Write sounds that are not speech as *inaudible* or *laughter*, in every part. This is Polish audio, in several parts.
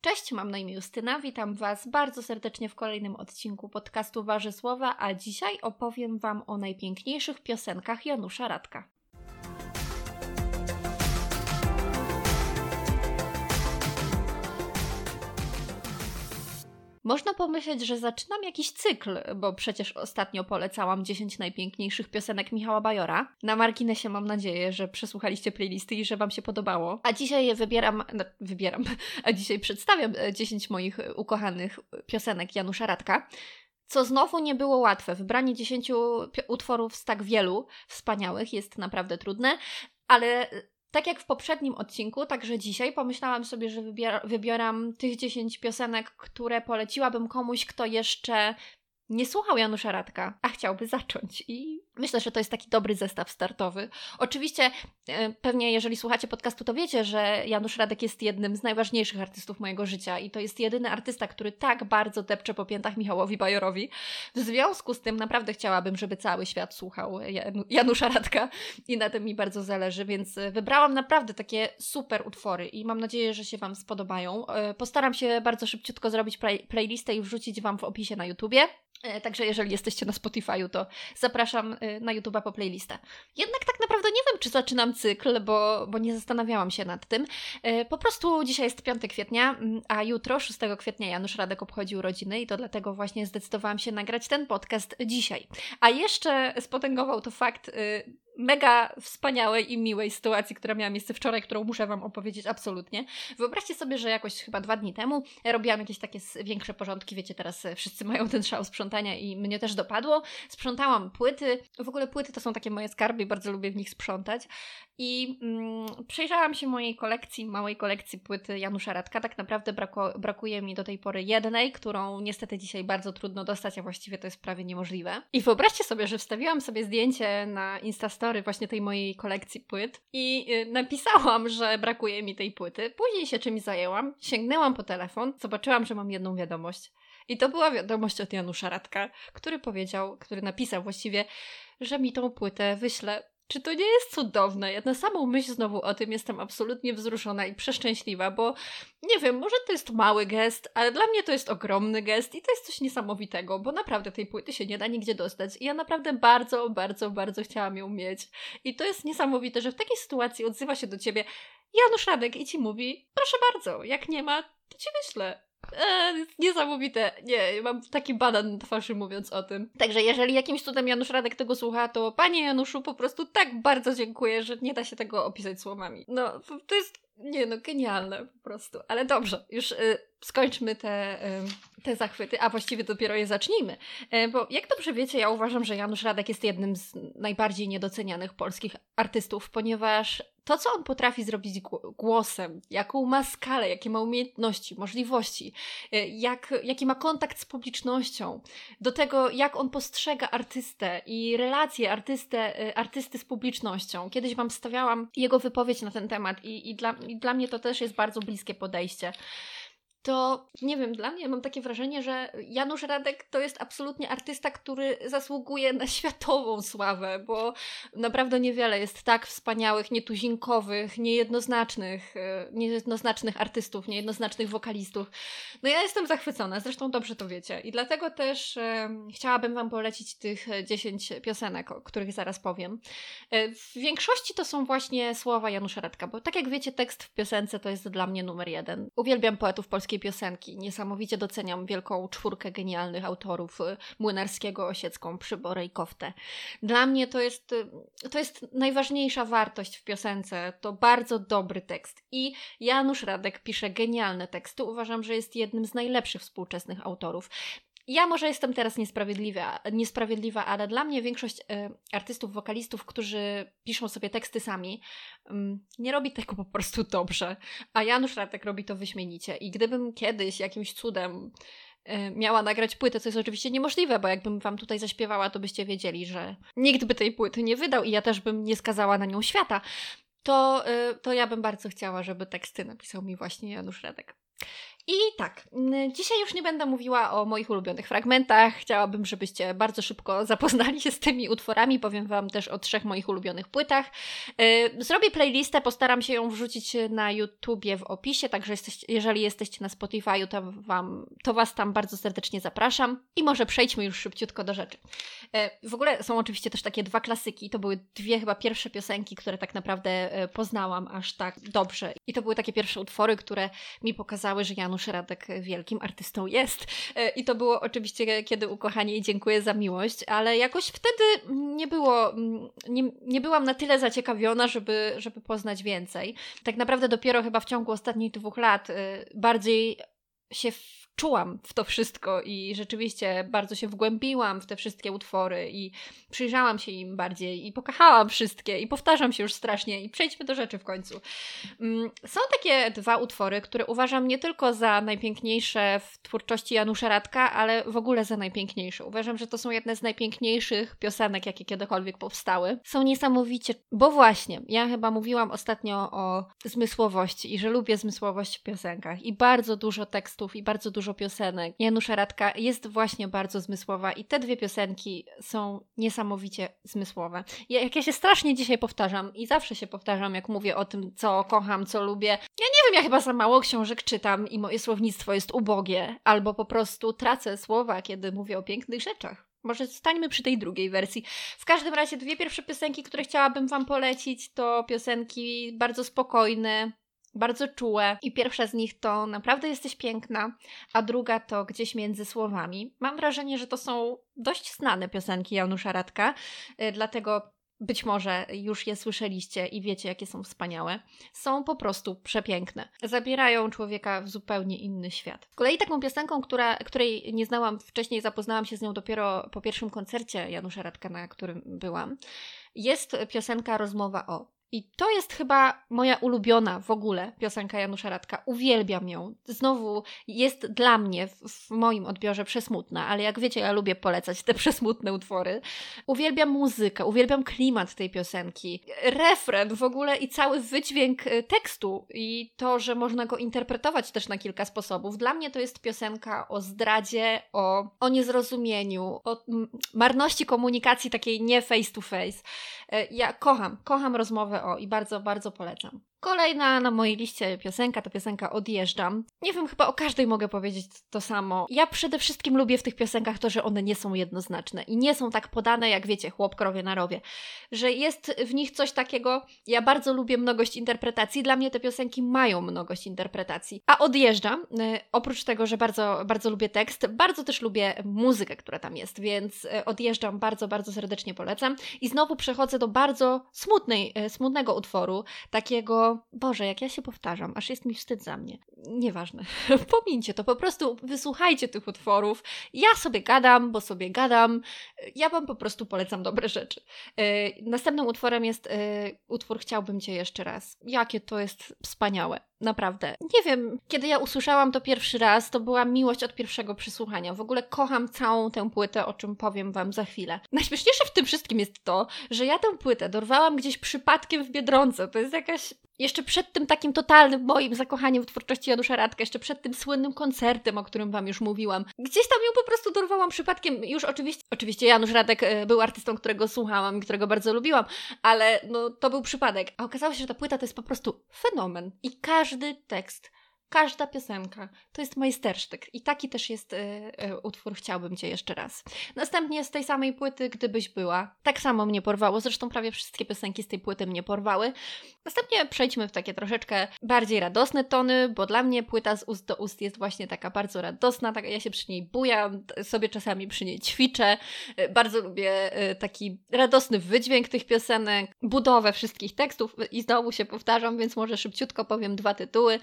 Cześć, mam na imię Justyna, witam Was bardzo serdecznie w kolejnym odcinku podcastu Warzy Słowa, a dzisiaj opowiem Wam o najpiękniejszych piosenkach Janusza Radka. Można pomyśleć, że zaczynam jakiś cykl, bo przecież ostatnio polecałam 10 najpiękniejszych piosenek Michała Bajora. Na marginesie mam nadzieję, że przesłuchaliście playlisty i że Wam się podobało. A dzisiaj je wybieram, no, wybieram, *laughs* a dzisiaj przedstawiam 10 e, moich ukochanych piosenek Janusza Radka. Co znowu nie było łatwe. Wybranie 10 utworów z tak wielu wspaniałych jest naprawdę trudne, ale tak jak w poprzednim odcinku, także dzisiaj pomyślałam sobie, że wybieram tych 10 piosenek, które poleciłabym komuś, kto jeszcze nie słuchał Janusza Radka, a chciałby zacząć. I myślę, że to jest taki dobry zestaw startowy. Oczywiście, e, pewnie jeżeli słuchacie podcastu, to wiecie, że Janusz Radek jest jednym z najważniejszych artystów mojego życia i to jest jedyny artysta, który tak bardzo depcze po piętach Michałowi Bajorowi. W związku z tym naprawdę chciałabym, żeby cały świat słuchał Janusza Radka i na tym mi bardzo zależy, więc wybrałam naprawdę takie super utwory i mam nadzieję, że się Wam spodobają. E, postaram się bardzo szybciutko zrobić play playlistę i wrzucić Wam w opisie na YouTubie. E, także jeżeli jesteście na Spotify'u, to zapraszam e, na YouTube'a po playlistę. Jednak tak naprawdę nie wiem, czy zaczynam cykl, bo, bo nie zastanawiałam się nad tym. E, po prostu dzisiaj jest 5 kwietnia, mm, a jutro, 6 kwietnia, Janusz Radek obchodzi urodziny i to dlatego właśnie zdecydowałam się nagrać ten podcast dzisiaj. A jeszcze spotęgował to fakt mega wspaniałej i miłej sytuacji, która miała miejsce wczoraj, którą muszę Wam opowiedzieć absolutnie. Wyobraźcie sobie, że jakoś chyba dwa dni temu robiłam jakieś takie większe porządki, wiecie, teraz wszyscy mają ten szał sprzątania i mnie też dopadło. Sprzątałam płyty, w ogóle płyty to są takie moje skarby i bardzo lubię w nich sprzątać. I mm, przejrzałam się mojej kolekcji, małej kolekcji płyty Janusza Radka. Tak naprawdę braku, brakuje mi do tej pory jednej, którą niestety dzisiaj bardzo trudno dostać, a właściwie to jest prawie niemożliwe. I wyobraźcie sobie, że wstawiłam sobie zdjęcie na Instastory właśnie tej mojej kolekcji płyt i yy, napisałam, że brakuje mi tej płyty. Później się czymś zajęłam, sięgnęłam po telefon, zobaczyłam, że mam jedną wiadomość. I to była wiadomość od Janusza Radka, który powiedział, który napisał właściwie, że mi tą płytę wyśle czy to nie jest cudowne? Ja na samą myśl znowu o tym jestem absolutnie wzruszona i przeszczęśliwa, bo nie wiem, może to jest mały gest, ale dla mnie to jest ogromny gest i to jest coś niesamowitego, bo naprawdę tej płyty się nie da nigdzie dostać i ja naprawdę bardzo, bardzo, bardzo chciałam ją mieć. I to jest niesamowite, że w takiej sytuacji odzywa się do ciebie Janusz Radek i ci mówi, proszę bardzo, jak nie ma, to ci wyślę. Eee, niesamowite. Nie, mam taki banan na twarzy mówiąc o tym. Także jeżeli jakimś cudem Janusz Radek tego słucha, to panie Januszu po prostu tak bardzo dziękuję, że nie da się tego opisać słowami. No, to jest, nie no, genialne po prostu. Ale dobrze, już y, skończmy te, y, te zachwyty, a właściwie dopiero je zacznijmy. Y, bo jak dobrze wiecie, ja uważam, że Janusz Radek jest jednym z najbardziej niedocenianych polskich artystów, ponieważ to, co on potrafi zrobić głosem, jaką ma skalę, jakie ma umiejętności, możliwości, y, jak, jaki ma kontakt z publicznością, do tego, jak on postrzega artystę i relacje artystę, y, artysty z publicznością. Kiedyś Wam stawiałam jego wypowiedź na ten temat i, i, dla, i dla mnie to też jest bardzo bliskie podejście to nie wiem, dla mnie mam takie wrażenie, że Janusz Radek to jest absolutnie artysta, który zasługuje na światową sławę, bo naprawdę niewiele jest tak wspaniałych, nietuzinkowych, niejednoznacznych, e, niejednoznacznych artystów, niejednoznacznych wokalistów. No ja jestem zachwycona, zresztą dobrze to wiecie. I dlatego też e, chciałabym Wam polecić tych 10 piosenek, o których zaraz powiem. E, w większości to są właśnie słowa Janusza Radka, bo tak jak wiecie, tekst w piosence to jest dla mnie numer jeden. Uwielbiam poetów polskich piosenki. Niesamowicie doceniam wielką czwórkę genialnych autorów y, Młynarskiego, Osiecką, Przyborę i Koftę. Dla mnie to jest, y, to jest najważniejsza wartość w piosence. To bardzo dobry tekst. I Janusz Radek pisze genialne teksty. Uważam, że jest jednym z najlepszych współczesnych autorów. Ja może jestem teraz niesprawiedliwa, niesprawiedliwa ale dla mnie większość y, artystów, wokalistów, którzy piszą sobie teksty sami, y, nie robi tego po prostu dobrze. A Janusz Radek robi to wyśmienicie. I gdybym kiedyś jakimś cudem y, miała nagrać płytę, co jest oczywiście niemożliwe, bo jakbym wam tutaj zaśpiewała, to byście wiedzieli, że nikt by tej płyty nie wydał i ja też bym nie skazała na nią świata. To, y, to ja bym bardzo chciała, żeby teksty napisał mi właśnie Janusz Radek. I tak, dzisiaj już nie będę mówiła o moich ulubionych fragmentach. Chciałabym, żebyście bardzo szybko *laughs* zapoznali się z tymi utworami. Powiem Wam też o trzech moich ulubionych płytach. Y, zrobię playlistę, postaram się ją wrzucić na YouTubie w opisie, także jesteście, jeżeli jesteście na Spotify, to, wam, to Was tam bardzo serdecznie zapraszam. I może przejdźmy już szybciutko do rzeczy. Y, w ogóle są oczywiście też takie dwa klasyki. To były dwie chyba pierwsze piosenki, które tak naprawdę y, poznałam aż tak dobrze. I to były takie pierwsze utwory, które mi pokazały, że Janusz Radek wielkim artystą jest. I to było oczywiście, kiedy ukochanie i dziękuję za miłość, ale jakoś wtedy nie było, nie, nie byłam na tyle zaciekawiona, żeby, żeby poznać więcej. Tak naprawdę dopiero chyba w ciągu ostatnich dwóch lat y, bardziej się czułam w to wszystko i rzeczywiście bardzo się wgłębiłam w te wszystkie utwory i przyjrzałam się im bardziej i pokochałam wszystkie i powtarzam się już strasznie i przejdźmy do rzeczy w końcu. Mm, są takie dwa utwory, które uważam nie tylko za najpiękniejsze w twórczości Janusza Radka, ale w ogóle za najpiękniejsze. Uważam, że to są jedne z najpiękniejszych piosenek, jakie kiedykolwiek powstały. Są niesamowicie, bo właśnie, ja chyba mówiłam ostatnio o zmysłowości i że lubię zmysłowość w piosenkach i bardzo dużo tekstów i bardzo dużo dużo piosenek. Janusza Radka jest właśnie bardzo zmysłowa i te dwie piosenki są niesamowicie zmysłowe. Ja, jak ja się strasznie dzisiaj powtarzam i zawsze się powtarzam, jak mówię o tym, co kocham, co lubię. Ja nie wiem, ja chyba za mało książek czytam i moje słownictwo jest ubogie, albo po prostu tracę słowa, kiedy mówię o pięknych rzeczach. Może zostańmy przy tej drugiej wersji. W każdym razie dwie pierwsze piosenki, które chciałabym Wam polecić, to piosenki bardzo spokojne, bardzo czułe. I pierwsza z nich to naprawdę jesteś piękna, a druga to gdzieś między słowami. Mam wrażenie, że to są dość znane piosenki Janusza Radka, y, dlatego być może już je słyszeliście i wiecie, jakie są wspaniałe. Są po prostu przepiękne. Zabierają człowieka w zupełnie inny świat. Z kolei taką piosenką, która, której nie znałam wcześniej, zapoznałam się z nią dopiero po pierwszym koncercie Janusza Radka, na którym byłam, jest piosenka Rozmowa o. I to jest chyba moja ulubiona w ogóle piosenka Janusza Radka. Uwielbiam ją. Znowu jest dla mnie w, w, moim odbiorze przesmutna, ale jak wiecie, ja lubię polecać te *laughs* przesmutne utwory. Uwielbiam muzykę, uwielbiam klimat tej piosenki, refren w ogóle i cały wydźwięk y, tekstu i to, że można go interpretować też na kilka sposobów. Dla mnie to jest piosenka o zdradzie, o, o niezrozumieniu, o marności komunikacji takiej nie face to face. Y, ja kocham, kocham rozmowę i bardzo, bardzo polecam. Kolejna na mojej liście piosenka to piosenka Odjeżdżam. Nie wiem, chyba o każdej mogę powiedzieć to samo. Ja przede wszystkim lubię w tych piosenkach to, że one nie są jednoznaczne i nie są tak podane, jak wiecie, chłop krowie na rowie. Że jest w nich coś takiego. Ja bardzo lubię mnogość interpretacji. Dla mnie te piosenki mają mnogość interpretacji. A Odjeżdżam, y, oprócz tego, że bardzo, bardzo lubię tekst, bardzo też lubię muzykę, która tam jest, więc y, Odjeżdżam bardzo, bardzo serdecznie polecam. I znowu przechodzę do bardzo smutnej, y, smutnego utworu, takiego Boże, jak ja się powtarzam, aż jest mi wstyd za mnie. Nieważne. *laughs* Pomińcie to, po prostu wysłuchajcie tych utworów. Ja sobie gadam, bo sobie gadam. Ja Wam po prostu polecam dobre rzeczy. Yy, następnym utworem jest yy, utwór Chciałbym Cię jeszcze raz. Jakie to jest wspaniałe. Naprawdę. Nie wiem, kiedy ja usłyszałam to pierwszy raz, to była miłość od pierwszego przysłuchania. W ogóle kocham całą tę płytę, o czym powiem Wam za chwilę. Najśmieszniejsze w tym wszystkim jest to, że ja tę płytę dorwałam gdzieś przypadkiem w Biedronce. To jest jakaś jeszcze przed tym takim totalnym moim zakochaniem w twórczości Janusza Radka, jeszcze przed tym słynnym koncertem, o którym Wam już mówiłam. Gdzieś tam ją po prostu dorwałam przypadkiem. Już oczywiście, oczywiście Janusz Radek e, był artystą, którego słuchałam i którego bardzo lubiła, ale no, to był przypadek. A okazało się, że ta płyta to jest po prostu fenomen. I każdy tekst Każda piosenka to jest majstersztyk i taki też jest y, y, utwór Chciałbym Cię jeszcze raz. Następnie z tej samej płyty Gdybyś była. Tak samo mnie porwało, zresztą prawie wszystkie piosenki z tej płyty mnie porwały. Następnie przejdźmy w takie troszeczkę bardziej radosne tony, bo dla mnie płyta z ust do ust jest właśnie taka bardzo radosna, tak, ja się przy niej bujam, sobie czasami przy niej ćwiczę. Y, bardzo lubię taki radosny wydźwięk tych piosenek, budowę wszystkich tekstów i znowu się powtarzam, więc może szybciutko powiem dwa tytuły.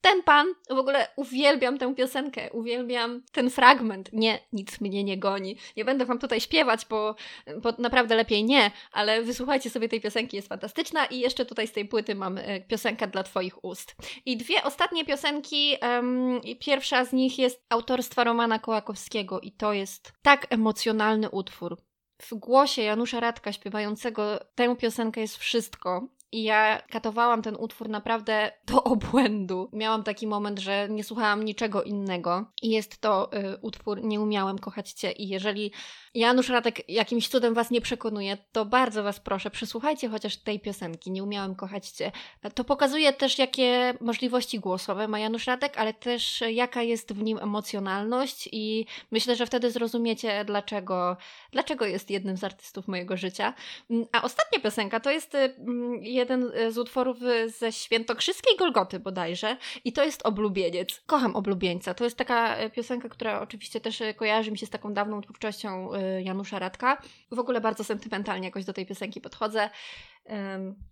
Ten pan, w ogóle uwielbiam tę piosenkę, uwielbiam ten fragment. Nie, nic mnie nie goni. Nie będę wam tutaj śpiewać, bo, bo naprawdę lepiej nie, ale wysłuchajcie sobie tej piosenki, jest fantastyczna i jeszcze tutaj z tej płyty mam e, piosenkę dla twoich ust. I dwie ostatnie piosenki, um, pierwsza z nich jest autorstwa Romana Kołakowskiego i to jest tak emocjonalny utwór. W głosie Janusza Radka śpiewającego tę piosenkę jest wszystko I ja katowałam ten utwór naprawdę do obłędu. Miałam taki moment, że nie słuchałam niczego innego. I jest to y, utwór Nie umiałem kochać cię. I jeżeli Janusz Radek jakimś cudem was nie przekonuje, to bardzo was proszę, przesłuchajcie chociaż tej piosenki. Nie umiałem kochać cię. To pokazuje też, jakie możliwości głosowe ma Janusz Radek, ale też jaka jest w nim emocjonalność i myślę, że wtedy zrozumiecie, dlaczego, dlaczego jest jednym z artystów mojego życia. Mm, a ostatnia piosenka to jest mm, jeden z utworów ze Świętokrzyskiej Golgoty bodajże i to jest Oblubieniec. Kocham Oblubieńca. To jest taka piosenka, która oczywiście też kojarzy mi się z taką dawną twórczością Janusza Radka. W ogóle bardzo sentymentalnie jakoś do tej piosenki podchodzę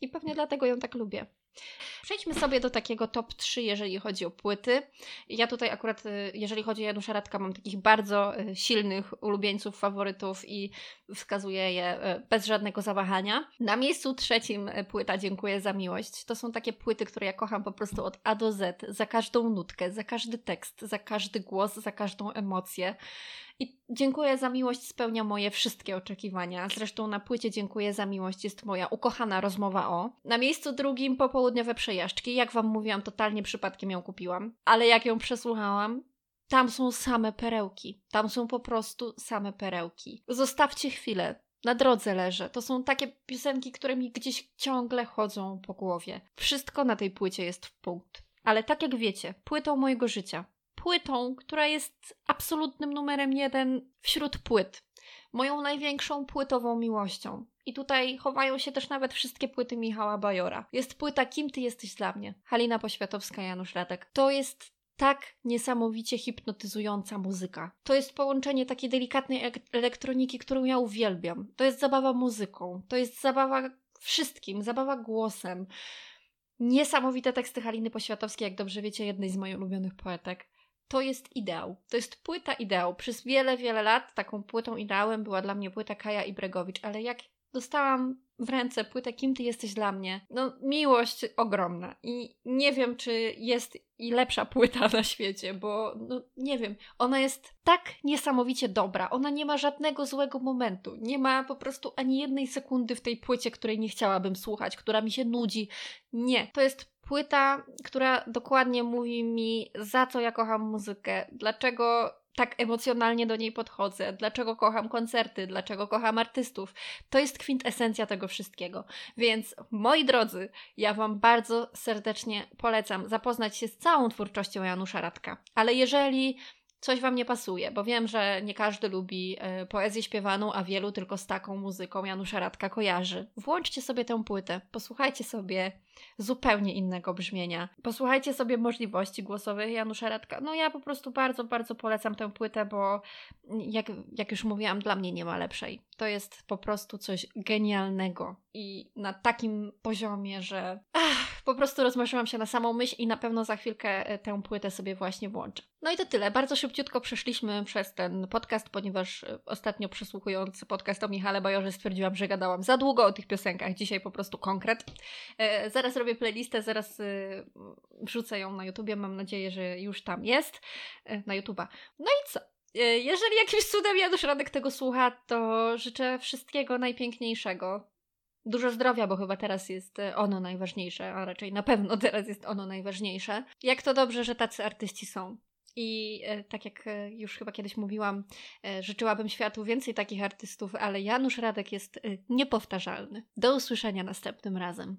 i pewnie dlatego ją tak lubię. Przejdźmy sobie do takiego top 3, jeżeli chodzi o płyty. Ja tutaj akurat, y, jeżeli chodzi o Janusza Radka, mam takich bardzo y, silnych ulubieńców, faworytów i wskazuję je y, bez żadnego zawahania. Na miejscu trzecim płyta Dziękuję za miłość. To są takie płyty, które ja kocham po prostu od A do Z, za każdą nutkę, za każdy tekst, za każdy głos, za każdą emocję. I dziękuję za miłość spełnia moje wszystkie oczekiwania. Zresztą na płycie Dziękuję za miłość jest moja ukochana rozmowa o. Na miejscu drugim popołudniowe przejażdżki. Jak Wam mówiłam, totalnie przypadkiem ją kupiłam. Ale jak ją przesłuchałam, tam są same perełki. Tam są po prostu same perełki. Zostawcie chwilę. Na drodze leżę. To są takie piosenki, które mi gdzieś ciągle chodzą po głowie. Wszystko na tej płycie jest w punkt. Ale tak jak wiecie, płytą mojego życia, płytą, która jest absolutnym numerem jeden wśród płyt. Moją największą płytową miłością. I tutaj chowają się też nawet wszystkie płyty Michała Bajora. Jest płyta Kim ty jesteś dla mnie? Halina Poświatowska, Janusz Radek. To jest tak niesamowicie hipnotyzująca muzyka. To jest połączenie takiej delikatnej elektroniki, którą ja uwielbiam. To jest zabawa muzyką, to jest zabawa wszystkim, zabawa głosem. Niesamowite teksty Haliny Poświatowskiej, jak dobrze wiecie, jednej z moich ulubionych poetek to jest ideał. To jest płyta ideał. Przez wiele, wiele lat taką płytą ideałem była dla mnie płyta Kaja Ibregowicz, ale jak dostałam w ręce płytę Kim Ty Jesteś Dla Mnie, no miłość ogromna. I nie wiem, czy jest i lepsza płyta na świecie, bo no, nie wiem, ona jest tak niesamowicie dobra. Ona nie ma żadnego złego momentu. Nie ma po prostu ani jednej sekundy w tej płycie, której nie chciałabym słuchać, która mi się nudzi. Nie. To jest płyta, która dokładnie mówi mi, za co ja kocham muzykę, dlaczego tak emocjonalnie do niej podchodzę, dlaczego kocham koncerty, dlaczego kocham artystów. To jest kwintesencja tego wszystkiego. Więc moi drodzy, ja Wam bardzo serdecznie polecam zapoznać się z całą twórczością Janusza Radka. Ale jeżeli coś Wam nie pasuje, bo wiem, że nie każdy lubi y, poezję śpiewaną, a wielu tylko z taką muzyką Janusza Radka kojarzy. Włączcie sobie tę płytę, posłuchajcie sobie zupełnie innego brzmienia. Posłuchajcie sobie możliwości głosowych Janusza Radka. No ja po prostu bardzo, bardzo polecam tę płytę, bo jak, jak już mówiłam, dla mnie nie ma lepszej. To jest po prostu coś genialnego i na takim poziomie, że ach, po prostu rozmarzyłam się na samą myśl i na pewno za chwilkę e, tę płytę sobie właśnie włączę. No i to tyle. Bardzo szybciutko przeszliśmy przez ten podcast, ponieważ e, ostatnio przesłuchując podcast o Michale Bajorze stwierdziłam, że gadałam za długo o tych piosenkach. Dzisiaj po prostu konkret. E, zaraz robię playlistę, zaraz wrzucę ją na YouTubie. Mam nadzieję, że już tam jest. Na YouTuba. No i co? Jeżeli jakimś cudem Janusz Radek tego słucha, to życzę wszystkiego najpiękniejszego. Dużo zdrowia, bo chyba teraz jest e, ono najważniejsze, a raczej na pewno teraz jest ono najważniejsze. Jak to dobrze, że tacy artyści są. I e, tak jak e, już chyba kiedyś mówiłam, życzyłabym światu więcej takich artystów, ale Janusz Radek jest niepowtarzalny. Do usłyszenia następnym razem.